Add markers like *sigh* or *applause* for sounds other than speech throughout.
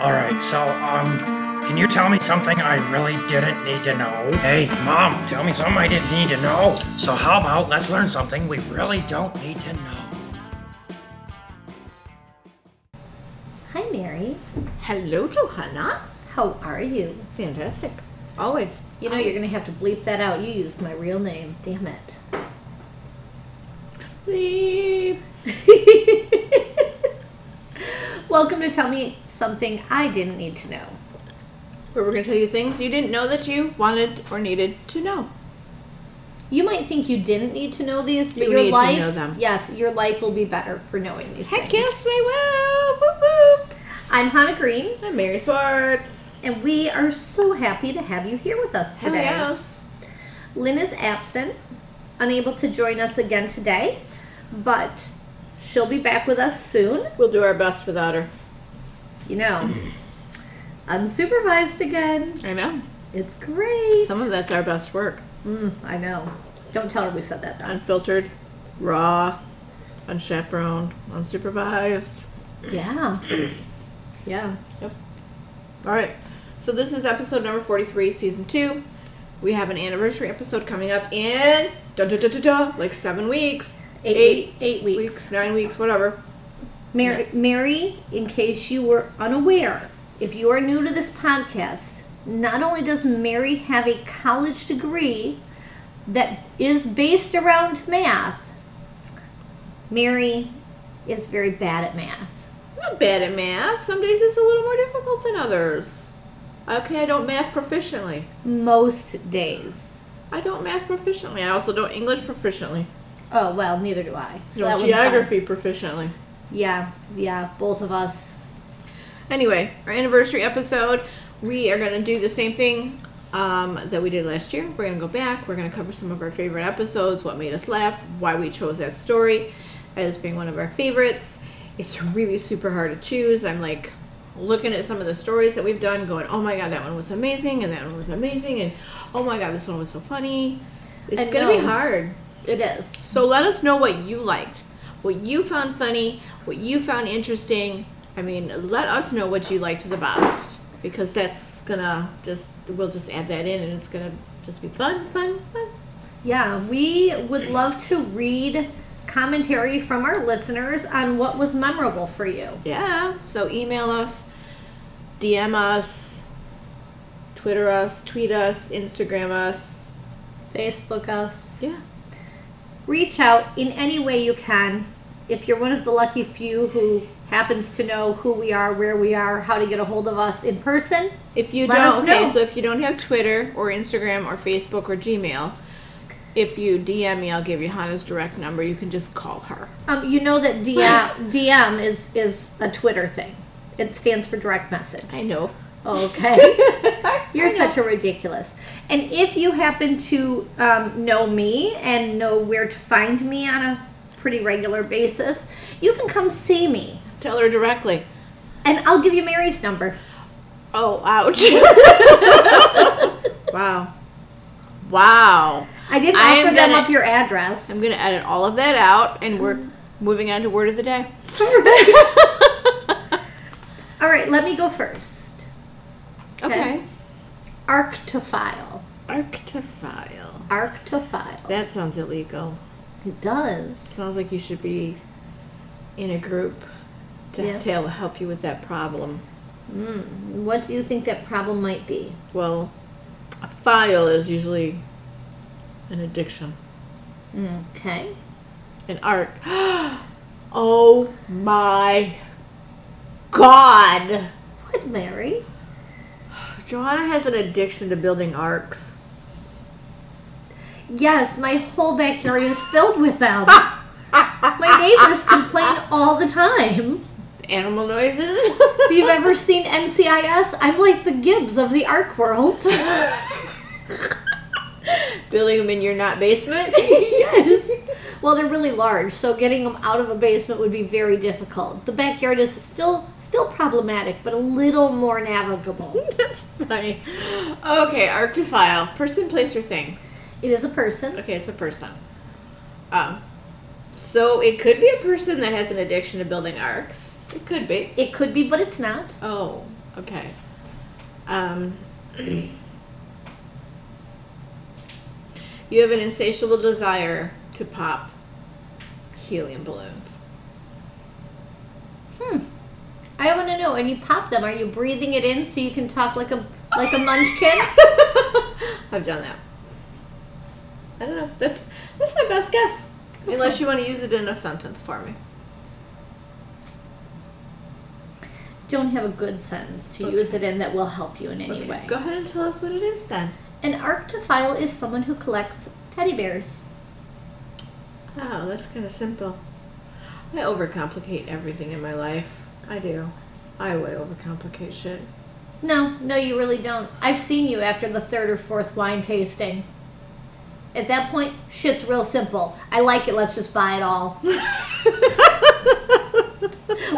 All right, so um, can you tell me something I really didn't need to know? Hey, mom, tell me something I didn't need to know. So how about let's learn something we really don't need to know? Hi, Mary. Hello, Johanna. How are you? Fantastic. Always. You know you're gonna have to bleep that out. You used my real name. Damn it. Bleep. *laughs* Welcome to tell me something I didn't need to know. Where we're going to tell you things you didn't know that you wanted or needed to know. You might think you didn't need to know these, but You your life, know them. yes, your life will be better for knowing these Heck things. yes, they will. Whoop, whoop. I'm Hannah Green, I'm Mary Swartz. and we are so happy to have you here with us today. Hell yes. Lynn is absent, unable to join us again today, but she'll be back with us soon. We'll do our best without her. You know, unsupervised again. I know. It's great. Some of that's our best work. Mm, I know. Don't tell her we said that though. Unfiltered, raw, unchaperoned, unsupervised. Yeah. *clears throat* yeah. Yep. All right. So this is episode number 43, season 2. We have an anniversary episode coming up in da da da da da like 7 weeks. Eight, Eight weeks. Weeks, 9 weeks, whatever. Mary, Mary, in case you were unaware, if you are new to this podcast, not only does Mary have a college degree that is based around math, Mary is very bad at math. I'm not bad at math. Some days it's a little more difficult than others. Okay, I don't math proficiently. Most days. I don't math proficiently. I also don't English proficiently. Oh, well, neither do I. So No that one's fine. geography proficiently. Yeah, yeah, both of us. Anyway, our anniversary episode, we are going to do the same thing um, that we did last year. We're going to go back. We're going to cover some of our favorite episodes, what made us laugh, why we chose that story as being one of our favorites. It's really super hard to choose. I'm like looking at some of the stories that we've done, going, oh my god, that one was amazing, and that one was amazing, and oh my god, this one was so funny. It's to be hard. It is. So let us know what you liked, what you found funny, what you found interesting. I mean, let us know what you liked the best because that's gonna just we'll just add that in and it's gonna just be fun, fun, fun. Yeah, we would love to read commentary from our listeners on what was memorable for you. Yeah. So email us, DM us, Twitter us, tweet us, Instagram us. Facebook us. Yeah. Reach out in any way you can. If you're one of the lucky few who happens to know who we are, where we are, how to get a hold of us in person, If you Let don't, us okay, so if you don't have Twitter or Instagram or Facebook or Gmail, if you DM me, I'll give you Hannah's direct number. You can just call her. um, you know that DM, DM is is a Twitter thing. It stands for direct message. I know. Okay. *laughs* You're such a ridiculous. And if you happen to um, know me and know where to find me on a pretty regular basis, you can come see me. Tell her directly. And I'll give you Mary's number. Oh, ouch. *laughs* wow. Wow. I didn't offer them gonna- up your address. I'm going to edit all of that out and we're *laughs* moving on to word of the day. All right, *laughs* let me go first. Okay. Arctophile. Arctophile. Arctophile. That sounds illegal. It does. Sounds like you should be in a group to, Yeah. to help you with that problem. Mm, what do you think that problem might be? Well, a file is usually an addiction. Okay. An arc. *gasps* oh my god. What, Mary? Johanna has an addiction to building arcs. Yes, my whole backyard is filled with them. *laughs* My neighbors complain all the time. Animal noises. If you've ever *laughs* seen NCIS, I'm like the Gibbs of the Ark world. *laughs* Building them in your not basement. *laughs* yes. *laughs* Well, they're really large, so getting them out of a basement would be very difficult. The backyard is still still problematic, but a little more navigable. *laughs* That's funny. Okay, arctophile. Person, place, or thing. It is a person. Okay, it's a person. Um, so it could be a person that has an addiction to building arcs. It could be. It could be, but it's not. Oh. Okay. Um, *clears throat* you have an insatiable desire to pop helium balloons. Hmm. I want to know. And you pop them. Are you breathing it in so you can talk like a like a munchkin? *laughs* I've done that. I don't know. That's that's my best guess. Unless you want to use it in a sentence for me. Don't have a good sentence to Okay. use it in that will help you in any Okay, way. Go ahead and tell us what it is then. An arctophile is someone who collects teddy bears. Oh, that's kind of simple. I overcomplicate everything in my life. I do. I way overcomplicate shit. No, no, you really don't. I've seen you after the third or fourth wine tasting. At that point, shit's real simple. I like it. Let's just buy it all. *laughs*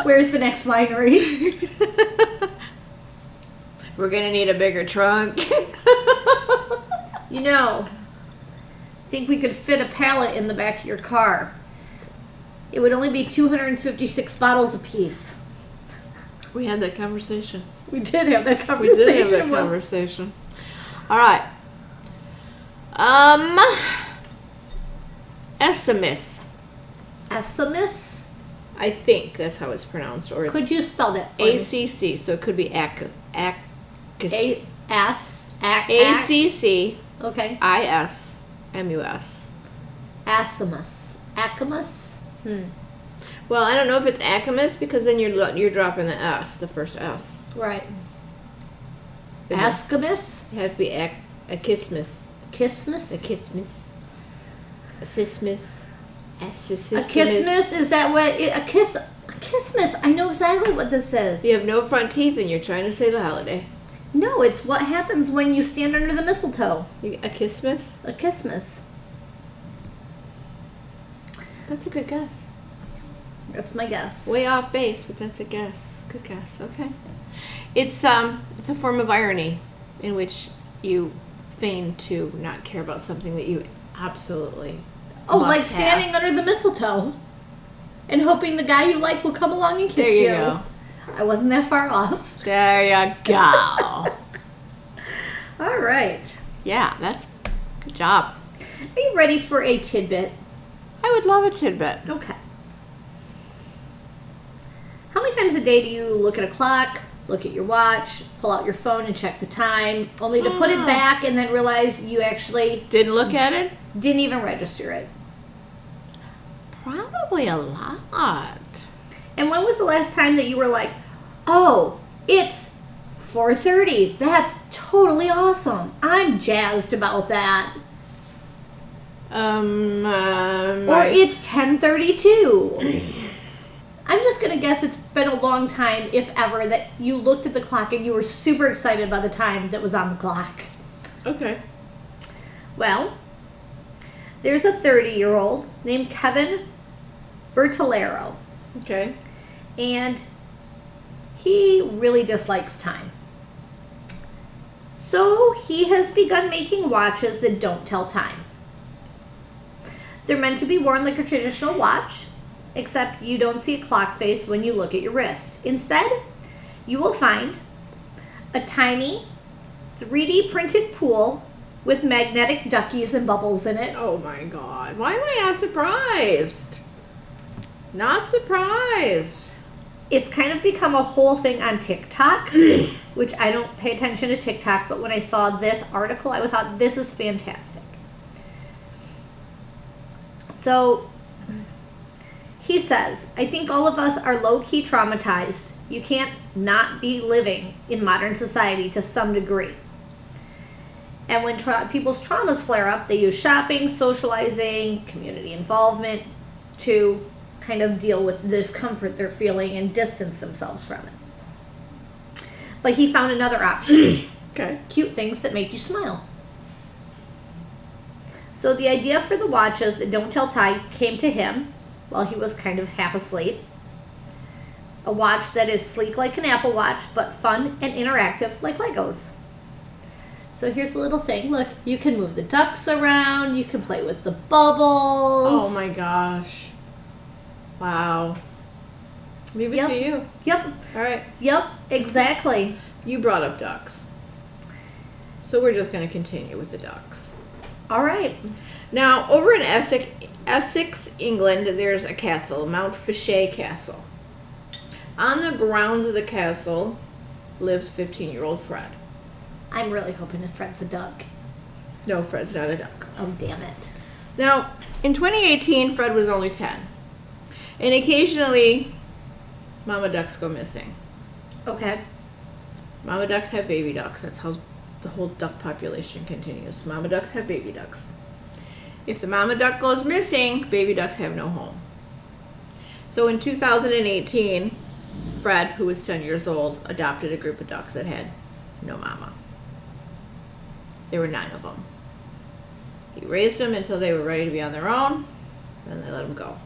Where's the next winery? *laughs* We're gonna need a bigger trunk. *laughs* You know, I think we could fit a pallet in the back of your car. It would only be 256 bottles apiece. we had that conversation. We did have that conversation. We did have that once. conversation. All right. Um. Essimus. Essimus? I think that's how it's pronounced, or it's Could you spell that for A me? C C. So it could be ac ac A S A A C C Okay. I S M U S. Assimus. Acamus? Hmm. Well, I don't know if it's acamus because then you're you're dropping the S, the first S. Right. It Ascamus? has to be ac achismus, Kismus? achismus, assismus, A assismus. Is that what? It, a kiss? A kismus? I know exactly what this is. You have no front teeth and you're trying to say the holiday. No, it's what happens when you stand under the mistletoe. You, achismus. A kismus. That's a good guess. That's my guess. Way off base, but that's a guess. Good guess. Okay. It's um it's a form of irony in which you feign to not care about something that you absolutely Oh, like have. standing under the mistletoe and hoping the guy you like will come along and kiss There you you. go. I wasn't that far off. *laughs* There you go. *laughs* All right. yeah, that's good job. Are you ready for a tidbit? I would love a tidbit. Okay. How many times a day do you look at a clock, look at your watch, pull out your phone and check the time, only to put it Oh. back and then realize you actually Didn't look at it? didn't even register it? Probably a lot. And when was the last time that you were like, "Oh, it's 4:30. That's totally awesome. I'm jazzed about that." Um, um Or I- it's 10:32. *clears throat* I'm just going to guess it's been a long time if ever that you looked at the clock and you were super excited by the time that was on the clock. okay. Well, there's a 30-year-old named Kevin Bertolero. Okay. and he really dislikes time. So he has begun making watches that don't tell time. They're meant to be worn like a traditional watch, except you don't see a clock face when you look at your wrist. Instead, you will find a tiny 3D printed pool with magnetic duckies and bubbles in it. Oh my god. Why am I surprised? Not surprised. it's kind of become a whole thing on TikTok, *clears throat* which I don't pay attention to TikTok, but when I saw this article, I thought this is fantastic. So he says, I think all of us are low key traumatized. You can't not be living in modern society to some degree. And when tra- people's traumas flare up, they use shopping, socializing, community involvement to kind of deal with the discomfort they're feeling and distance themselves from it. But he found another option *clears throat* Okay. cute things that make you smile. So the idea for the watches that don't tell time came to him while he was kind of half asleep. A watch that is sleek like an Apple Watch, but fun and interactive like Legos. So here's a little thing. Look, you can move the ducks around, you can play with the bubbles. Oh my gosh. Wow. Leave it Yep. to you. Yep. All right. Yep. Exactly. You brought up ducks. So we're just going to continue with the ducks. All right. Now, over in Essex, Essex, England, there's a castle, Mountfitchet Castle. On the grounds of the castle lives 15 year old Fred. I'm really hoping that Fred's a duck. No, Fred's not a duck. Oh, damn it. Now, in 2018, Fred was only 10. And occasionally, mama ducks go missing. Okay. Mama ducks have baby ducks. That's how the whole duck population continues. Mama ducks have baby ducks. If the mama duck goes missing, baby ducks have no home. So in 2018, Fred, who was 10 years old, adopted a group of ducks that had no mama. There were nine of them. He raised them until they were ready to be on their own, then they let them go.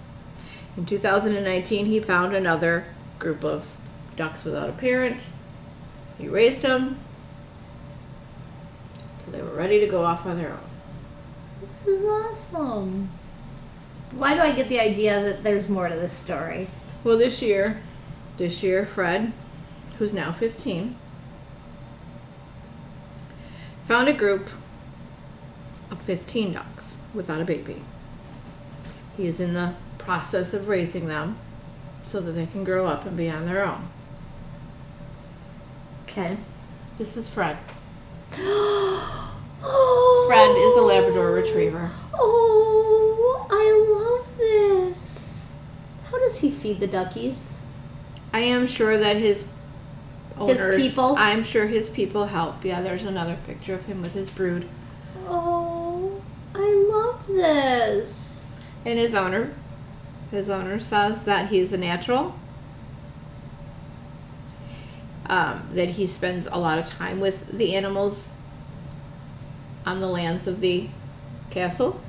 In 2019, he found another group of ducks without a parent. He raised them till they were ready to go off on their own. This is awesome. Why do I get the idea that there's more to this story? Well, this year, this year, Fred, who's now 15, found a group of 15 ducks without a baby. He is in the process of raising them so that they can grow up and be on their own. Okay. This is Fred. oh, *gasps* Fred is a oh. Labrador Retriever. Oh, I love this. How does he feed the duckies? I am sure that his His people? I'm sure his people help. Yeah, there's another picture of him with his brood. Oh, I love this. And his owner, his owner says that he's a natural. Um, that he spends a lot of time with the animals on the lands of the castle,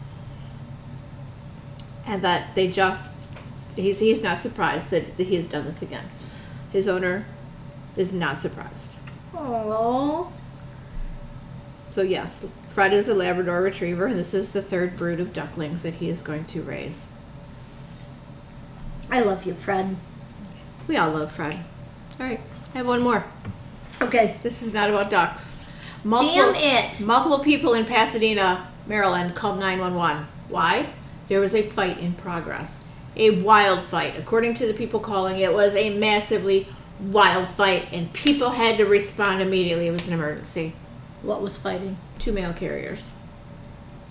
and that they just he's he's not surprised that, that he has done this again. His owner is not surprised. Oh, So yes, Fred is a Labrador Retriever, and this is the third brood of ducklings that he is going to raise. I love you, Fred. We all love Fred. All right, I have one more. Okay. This is not about ducks. Damn it. Multiple people in Pasadena, Maryland called 911. Why? There was a fight in progress. A wild fight. According to the people calling, it was a massively wild fight, and people had to respond immediately. It was an emergency. What was fighting? Two mail carriers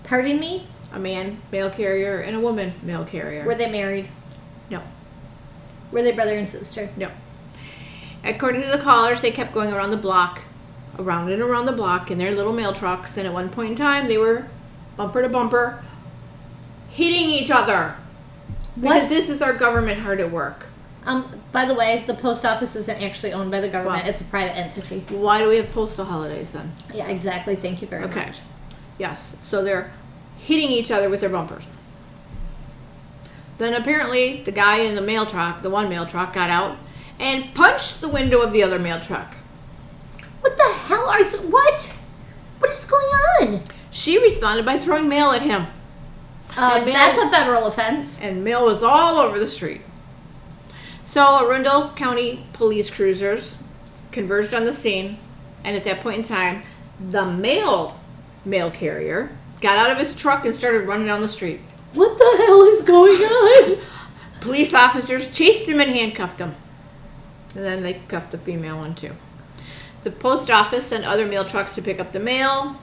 Pardon me? a man, mail carrier, and a woman, mail carrier. Were they married? No. Were they brother and sister? No. According to the callers, they kept going around the block, around and around the block in their little mail trucks, and at one point in time, they were bumper to bumper hitting each other. Because What? this is our government hard at work. Um. By the way, the post office isn't actually owned by the government. Wow. It's a private entity. Why do we have postal holidays then? Yeah, exactly. Thank you very much. Okay. much. Yes. So they're hitting each other with their bumpers. Then apparently the guy in the mail truck, the one mail truck, got out and punched the window of the other mail truck. What the hell are you? What? What is going on? She responded by throwing mail at him. Uh, mail- that's a federal offense. and mail was all over the street. So Arundel County police cruisers converged on the scene, and at that point in time, the mail mail carrier got out of his truck and started running down the street. What the hell is going on? Police officers chased him and handcuffed him. And then they cuffed the female one too. The post office sent other mail trucks to pick up the mail.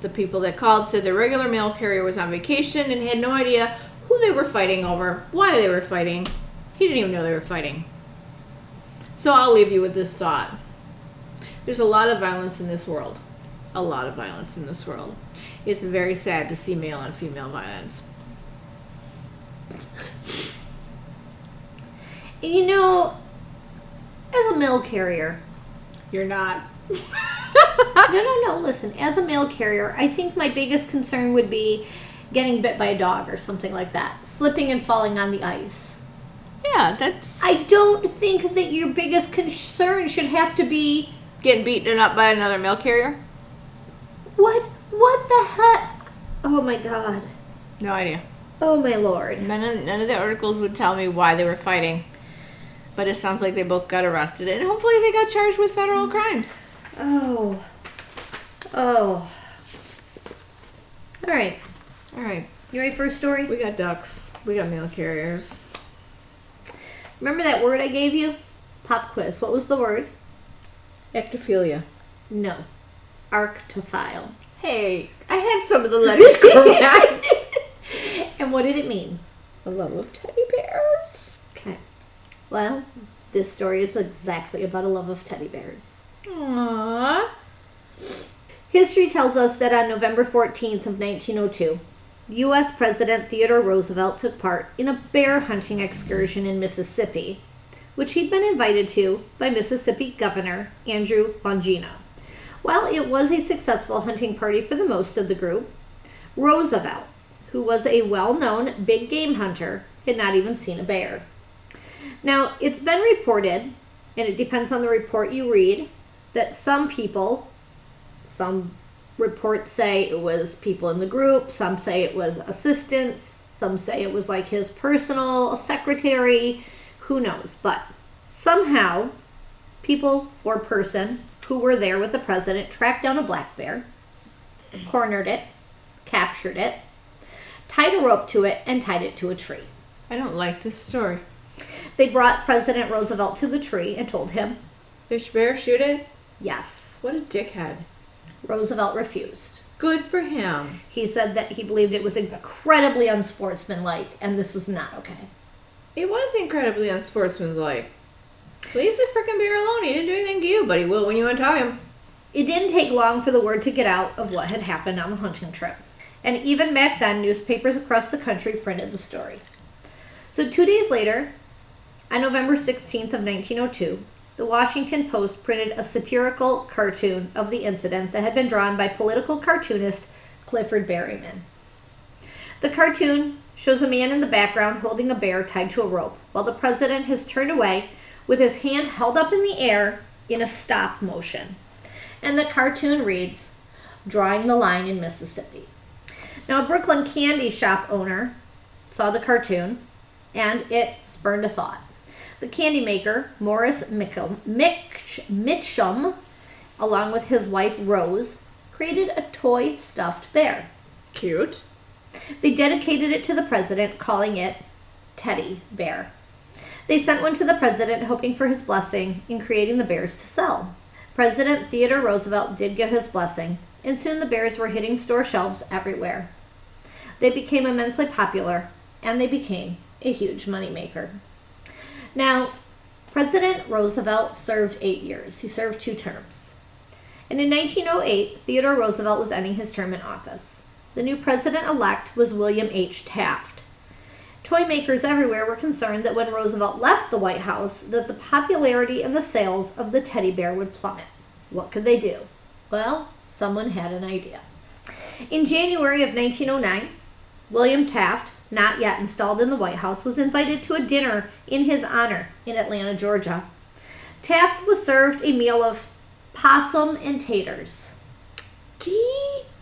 The people that called said the regular mail carrier was on vacation and had no idea who they were fighting over, why they were fighting. He didn't even know they were fighting. So I'll leave you with this thought. There's a lot of violence in this world. A lot of violence in this world. It's very sad to see male and female violence. *laughs* you know, as a mail carrier, You're not. *laughs* no, no, no. Listen, as a mail carrier, I think my biggest concern would be getting bit by a dog or something like that, slipping and falling on the ice. Yeah, that's I don't think that your biggest concern should have to be getting beaten up by another mail carrier. what? What the heck? Oh my god. No idea. Oh my lord. None of none of the articles would tell me why they were fighting. But it sounds like they both got arrested, and hopefully they got charged with federal crimes. Oh. Oh. All right. All right, You ready for a story? we got ducks. We got mail carriers. Remember that word I gave you? Pop quiz. What was the word? Ectophilia. No. Arctophile. Hey, I had some of the letters *laughs* correct. And what did it mean? A love of teddy bears. Okay. Well, this story is exactly about a love of teddy bears. Aww. History tells us that on November 14th of 1902, U.S. President Theodore Roosevelt took part in a bear hunting excursion in Mississippi, which he'd been invited to by Mississippi Governor Andrew Longino. While it was a successful hunting party for the most of the group, Roosevelt, who was a well-known big game hunter, had not even seen a bear. Now, it's been reported, and it depends on the report you read, that some people some reports say it was people in the group, some say it was assistants, some say it was like his personal secretary, who knows. But somehow, people or person who were there with the president tracked down a black bear, cornered it, captured it, tied a rope to it, and tied it to a tree. I don't like this story. They brought President Roosevelt to the tree and told him, Fish bear, shoot it. yes. What a dickhead. Roosevelt refused. Good for him. He said that he believed it was incredibly unsportsmanlike and this was not okay. It was incredibly unsportsmanlike. Leave the frickin' bear alone. He didn't do anything to you, but he will when you untie him. It didn't take long for the word to get out of what had happened on the hunting trip. And even back then, newspapers across the country printed the story. So, two days later, on November 16th of 1902, the Washington Post printed a satirical cartoon of the incident that had been drawn by political cartoonist Clifford Berryman. The cartoon shows a man in the background holding a bear tied to a rope, while the president has turned away with his hand held up in the air in a stop motion. And the cartoon reads, Drawing the Line in Mississippi. Now, a Brooklyn candy shop owner saw the cartoon and it spurned a thought. The candy maker, Morris Mickham, Mitch, Mitchum, along with his wife Rose, created a toy stuffed bear. Cute. They dedicated it to the president, calling it Teddy Bear. They sent one to the president, hoping for his blessing in creating the bears to sell. President Theodore Roosevelt did give his blessing, and soon the bears were hitting store shelves everywhere. They became immensely popular, and they became a huge moneymaker. Now, President Roosevelt served eight years. He served two terms. And in 1908, Theodore Roosevelt was ending his term in office. The new president elect was William H. Taft. Toy makers everywhere were concerned that when Roosevelt left the White House, that the popularity and the sales of the teddy bear would plummet. What could they do? Well, someone had an idea. In January of 1909, William Taft, not yet installed in the White House, was invited to a dinner in his honor in Atlanta, Georgia. Taft was served a meal of possum and taters.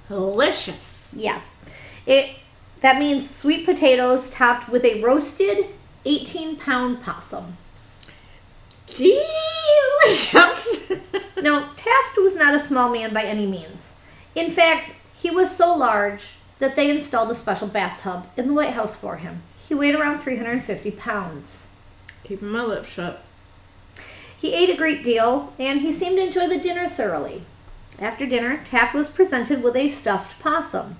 Delicious. Yeah. It that means sweet potatoes topped with a roasted 18 pound possum. Delicious. *laughs* Now, Taft was not a small man by any means. In fact, he was so large that they installed a special bathtub in the White House for him. He weighed around 350 pounds. Keeping my lips shut. He ate a great deal, and he seemed to enjoy the dinner thoroughly. After dinner, Taft was presented with a stuffed possum,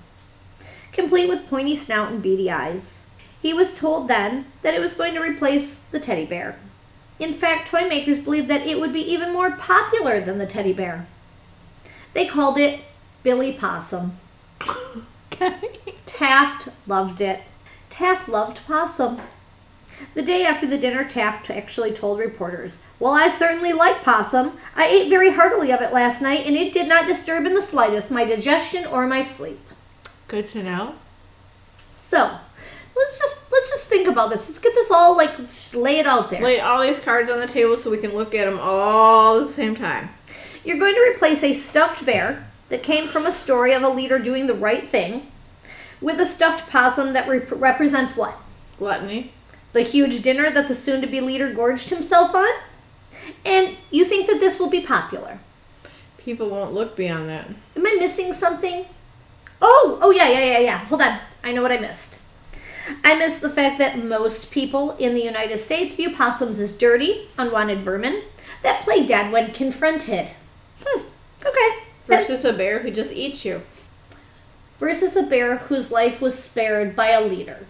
complete with pointy snout and beady eyes. He was told then that it was going to replace the teddy bear. In fact, toy makers believed that it would be even more popular than the teddy bear. They called it Billy Possum. *laughs* Okay. *laughs* Taft loved it. Taft loved possum. The day after the dinner, Taft actually told reporters, Well, I certainly like possum. I ate very heartily of it last night, and it did not disturb in the slightest my digestion or my sleep. Good to know. So, let's just let's just think about this. Let's get this all like just lay it out there. Lay all these cards on the table so we can look at them all at the same time. You're going to replace a stuffed bear that came from a story of a leader doing the right thing with a stuffed possum that rep- represents what? Gluttony. the huge dinner that the soon to be leader gorged himself on. And you think that this will be popular. People won't look beyond that. Am I missing something? Oh, oh yeah, yeah, yeah, yeah. Hold on. I know what I missed. I missed the fact that most people in the United States view possums as dirty, unwanted vermin that play dead when confronted. Hmm. Okay. Versus a bear who just eats you. versus a bear whose life was spared by a leader.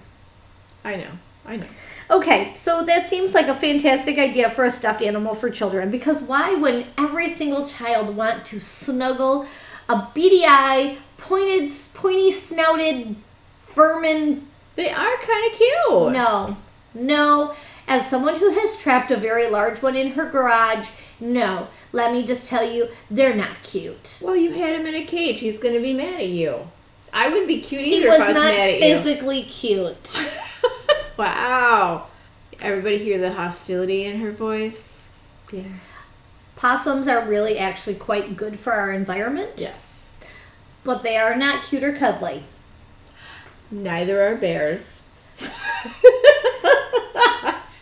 I know. I know. Okay, so that seems like a fantastic idea for a stuffed animal for children because why wouldn't every single child want to snuggle a beady eye, pointed, pointy snouted vermin? They are kind of cute. No, no. As someone who has trapped a very large one in her garage, no. Let me just tell you, they're not cute. Well, you had him in a cage. He's going to be mad at you. I wouldn't be cute He either was if I was not physically cute. *laughs* wow. Everybody hear the hostility in her voice? Yeah. Possums are really actually quite good for our environment, Yes. but they are not cute or cuddly. Neither are bears. *laughs*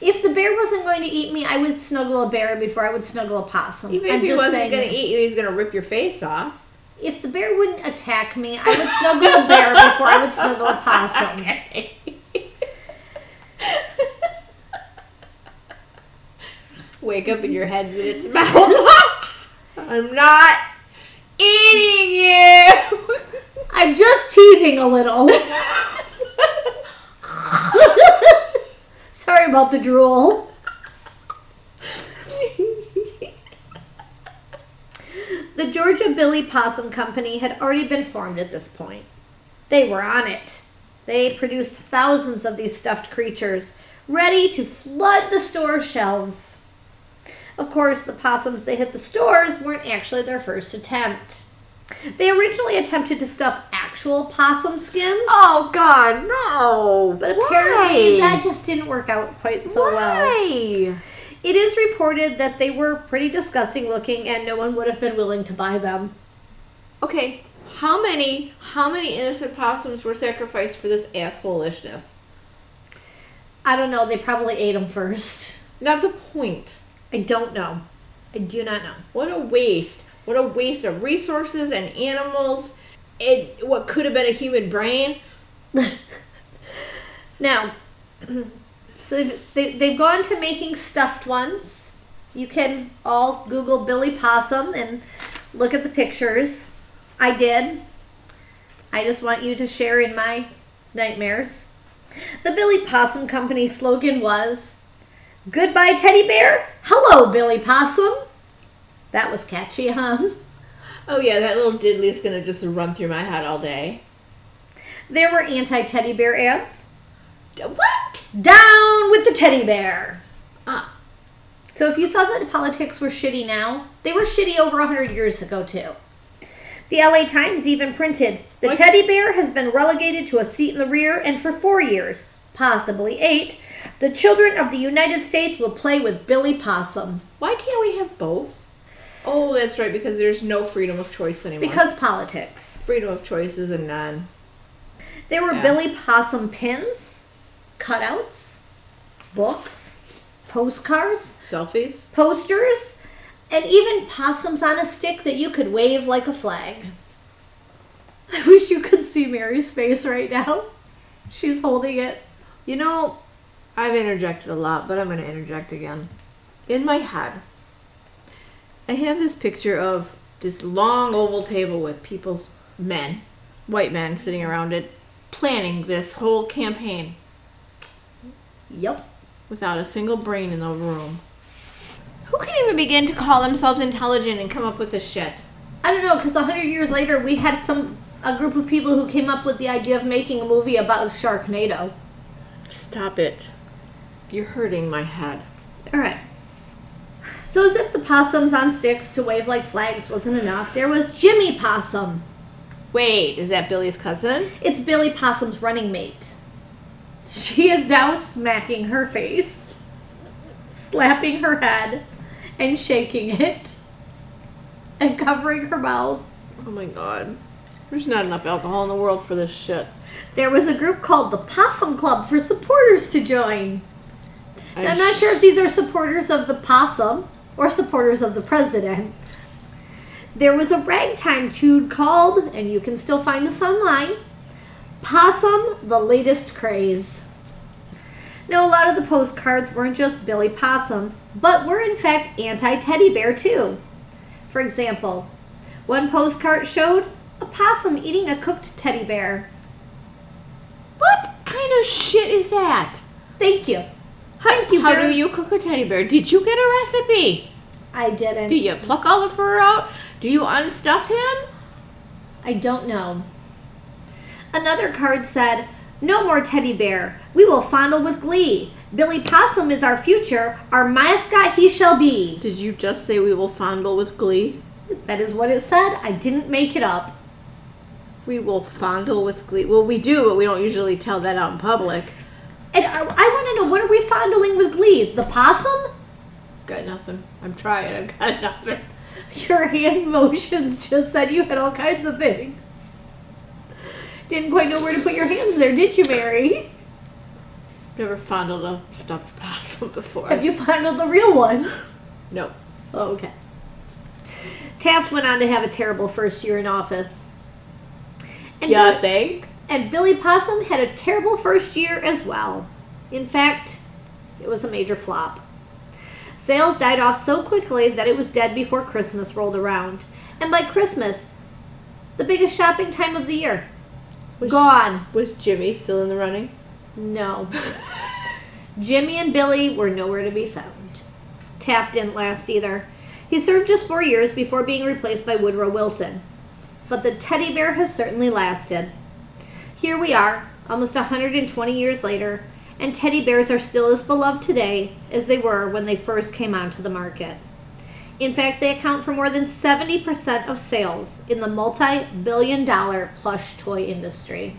If the bear wasn't going to eat me, I would snuggle a bear before I would snuggle a possum. Even I'm if he just wasn't going to eat you, he's going to rip your face off. If the bear wouldn't attack me, I would snuggle a bear before I would snuggle a possum. *laughs* Okay. Wake up in your head in its mouth. *laughs* I'm not eating you. I'm just teething a little. *laughs* Sorry about the drool. The Georgia Billy Possum Company had already been formed at this point. They were on it. They produced thousands of these stuffed creatures, ready to flood the store shelves. Of course, the possums they hit the stores weren't actually their first attempt. They originally attempted to stuff actual possum skins, Oh God, no! but apparently that just didn't work out quite so well. Why? It is reported that they were pretty disgusting looking and no one would have been willing to buy them. Okay, how many how many innocent possums were sacrificed for this assholishness? I don't know, they probably ate them first. Not the point. I don't know. I do not know. What a waste! What a waste of resources and animals. It what could have been a human brain. *laughs* Now, so they've, they, they've gone to making stuffed ones. You can all Google Billy Possum and look at the pictures. I did. I just want you to share in my nightmares. The Billy Possum Company slogan was Goodbye, Teddy Bear. Hello, Billy Possum. That was catchy, huh? *laughs* Oh yeah, that little diddly's gonna just run through my head all day. There were anti teddy bear ads. What? Down with the teddy bear. Ah, So if you thought that politics were shitty now, they were shitty over a 100 years ago too. The LA Times even printed, "The What? teddy bear has been relegated to a seat in the rear and for 4 years, possibly 8, the children of the United States will play with Billy Possum why can't we have both? Oh, that's right, because there's no freedom of choice anymore. because politics." freedom of choice is a none. There were Yeah. Billy Possum pins, cutouts, books, postcards, Selfies. posters, and even possums on a stick that you could wave like a flag. *laughs* I wish you could see Mary's face right now. She's holding it. You know, I've interjected a lot, but I'm going to interject again. In my head, I have this picture of this long oval table with people's men, white men, sitting around it, planning this whole campaign Yep. without a single brain in the room. Who can even begin to call themselves intelligent and come up with this shit? I don't know, because a hundred years later, we had some a group of people who came up with the idea of making a movie about Sharknado. Stop it. You're hurting my head. All right. So as if the possums on sticks to wave like flags wasn't enough, there was Jimmy Possum. Wait, is that Billy's cousin? It's Billy Possum's running mate. She is now smacking her face, slapping her head, and shaking it, and covering her mouth. Oh my god. There's not enough alcohol in the world for this shit. There was a group called the Possum Club for supporters to join. Now, I'm not sure if these are supporters of the possum or supporters of the president. There was a ragtime tune called, and you can still find this online, Possum, the latest craze. Now, a lot of the postcards weren't just Billy Possum, but were in fact anti teddy bear too. For example, one postcard showed a possum eating a cooked teddy bear. What kind of shit is that? Thank you. Thank you, How do you cook a teddy bear? Did you get a recipe? I didn't. Do you pluck all the fur out? Do you unstuff him? I don't know. Another card said, No more teddy bear. We will fondle with glee. Billy Possum is our future. Our mascot he shall be. Did you just say we will fondle with glee? That is what it said. I didn't make it up. We will fondle with glee. Well, we do, but we don't usually tell that out in public. And I, I want to know what are we fondling with glee? The possum? Got nothing. I'm trying. I've got nothing. *laughs* Your hand motions just said you had all kinds of things. Didn't quite know where to put your hands there, did you, Mary? Never fondled a stuffed possum before. Have you fondled the real one? No. Oh, okay. Taft went on to have a terrible first year in office. And Yeah, Bill- think. And Billy Possum had a terrible first year as well. In fact, it was a major flop. Sales died off so quickly that it was dead before Christmas rolled around. And by Christmas, the biggest shopping time of the year, Was, gone. Was Jimmy still in the running? No. Jimmy and Billy were nowhere to be found. Taft didn't last either. He served just four years before being replaced by Woodrow Wilson. But the teddy bear has certainly lasted. Here we are, almost 120 years later, and teddy bears are still as beloved today as they were when they first came onto the market. In fact, they account for more than 70% of sales in the multi billion dollar plush toy industry.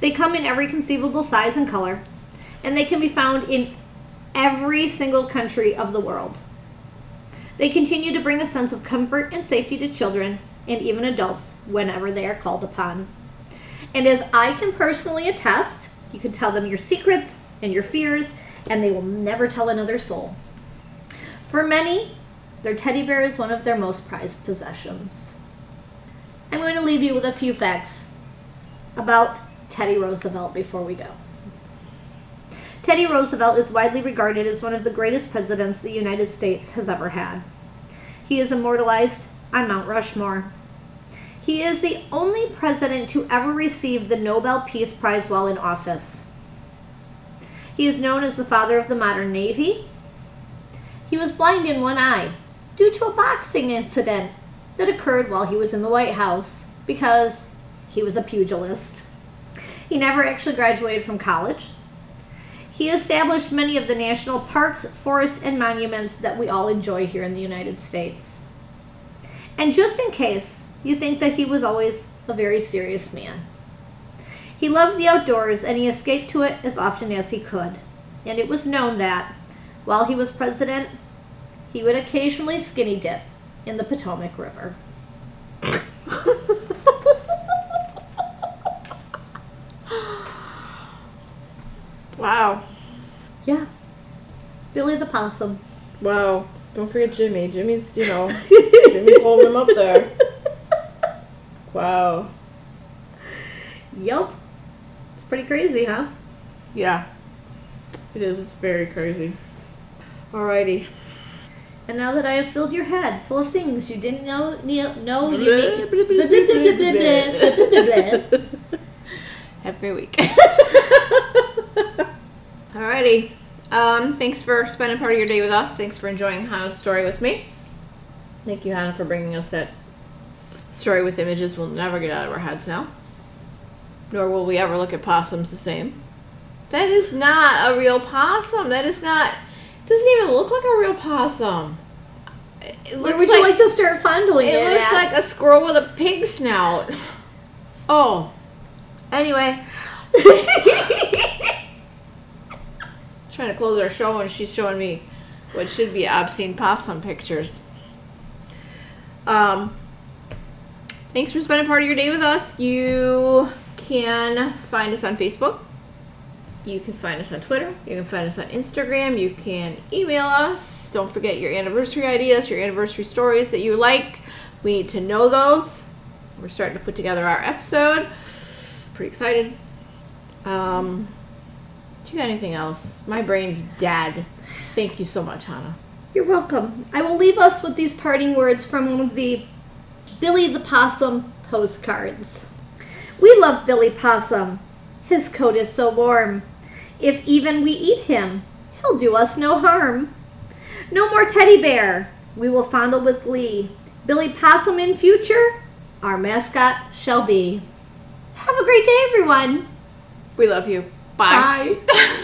They come in every conceivable size and color, and they can be found in every single country of the world. They continue to bring a sense of comfort and safety to children and even adults whenever they are called upon. And as I can personally attest, you can tell them your secrets and your fears, and they will never tell another soul. For many, their teddy bear is one of their most prized possessions. I'm going to leave you with a few facts about Teddy Roosevelt before we go. Teddy Roosevelt is widely regarded as one of the greatest presidents the United States has ever had. He is immortalized on Mount Rushmore. He is the only president to ever receive the Nobel Peace Prize while in office. He is known as the father of the modern Navy. He was blind in one eye due to a boxing incident that occurred while he was in the White House because he was a pugilist. He never actually graduated from college. He established many of the national parks, forests, and monuments that we all enjoy here in the United States. And just in case you think that he was always a very serious man, he loved the outdoors and he escaped to it as often as he could. And it was known that, while he was president, he would occasionally skinny dip in the Potomac River. *laughs* Wow. Yeah. Billy the Possum. Wow. Don't forget Jimmy. Jimmy's, you know, *laughs* Jimmy's holding him up there. *laughs* Wow. Yep. It's pretty crazy, huh? Yeah. It is. It's very crazy. Alrighty. And now that I have filled your head full of things you didn't know, know you didn't. *laughs* have a great week. *laughs* Alrighty. Um, thanks for spending part of your day with us. Thanks for enjoying Hannah's story with me. Thank you, Hannah, for bringing us that story with images we'll never get out of our heads now. Nor will we ever look at possums the same. That is not a real possum. That is not. Doesn't even look like a real possum. It Where would you like to start fondling it? it looks at? like a squirrel with a pig snout. Oh. Anyway. *laughs* trying to close our show and she's showing me what should be obscene possum pictures. Um thanks for spending part of your day with us. You can find us on Facebook You can find us on Twitter. You can find us on Instagram. You can email us. Don't forget your anniversary ideas, your anniversary stories that you liked. We need to know those. We're starting to put together our episode. Pretty excited. Um, do you got anything else? My brain's dead. Thank you so much, Hannah. You're welcome. I will leave us with these parting words from one of the Billy the Possum postcards. We love Billy Possum. His coat is so warm. If even we eat him, he'll do us no harm. No more teddy bear. We will fondle with glee. Billy Possum in future, our mascot shall be. Have a great day, everyone. We love you. Bye. Somewhere *laughs*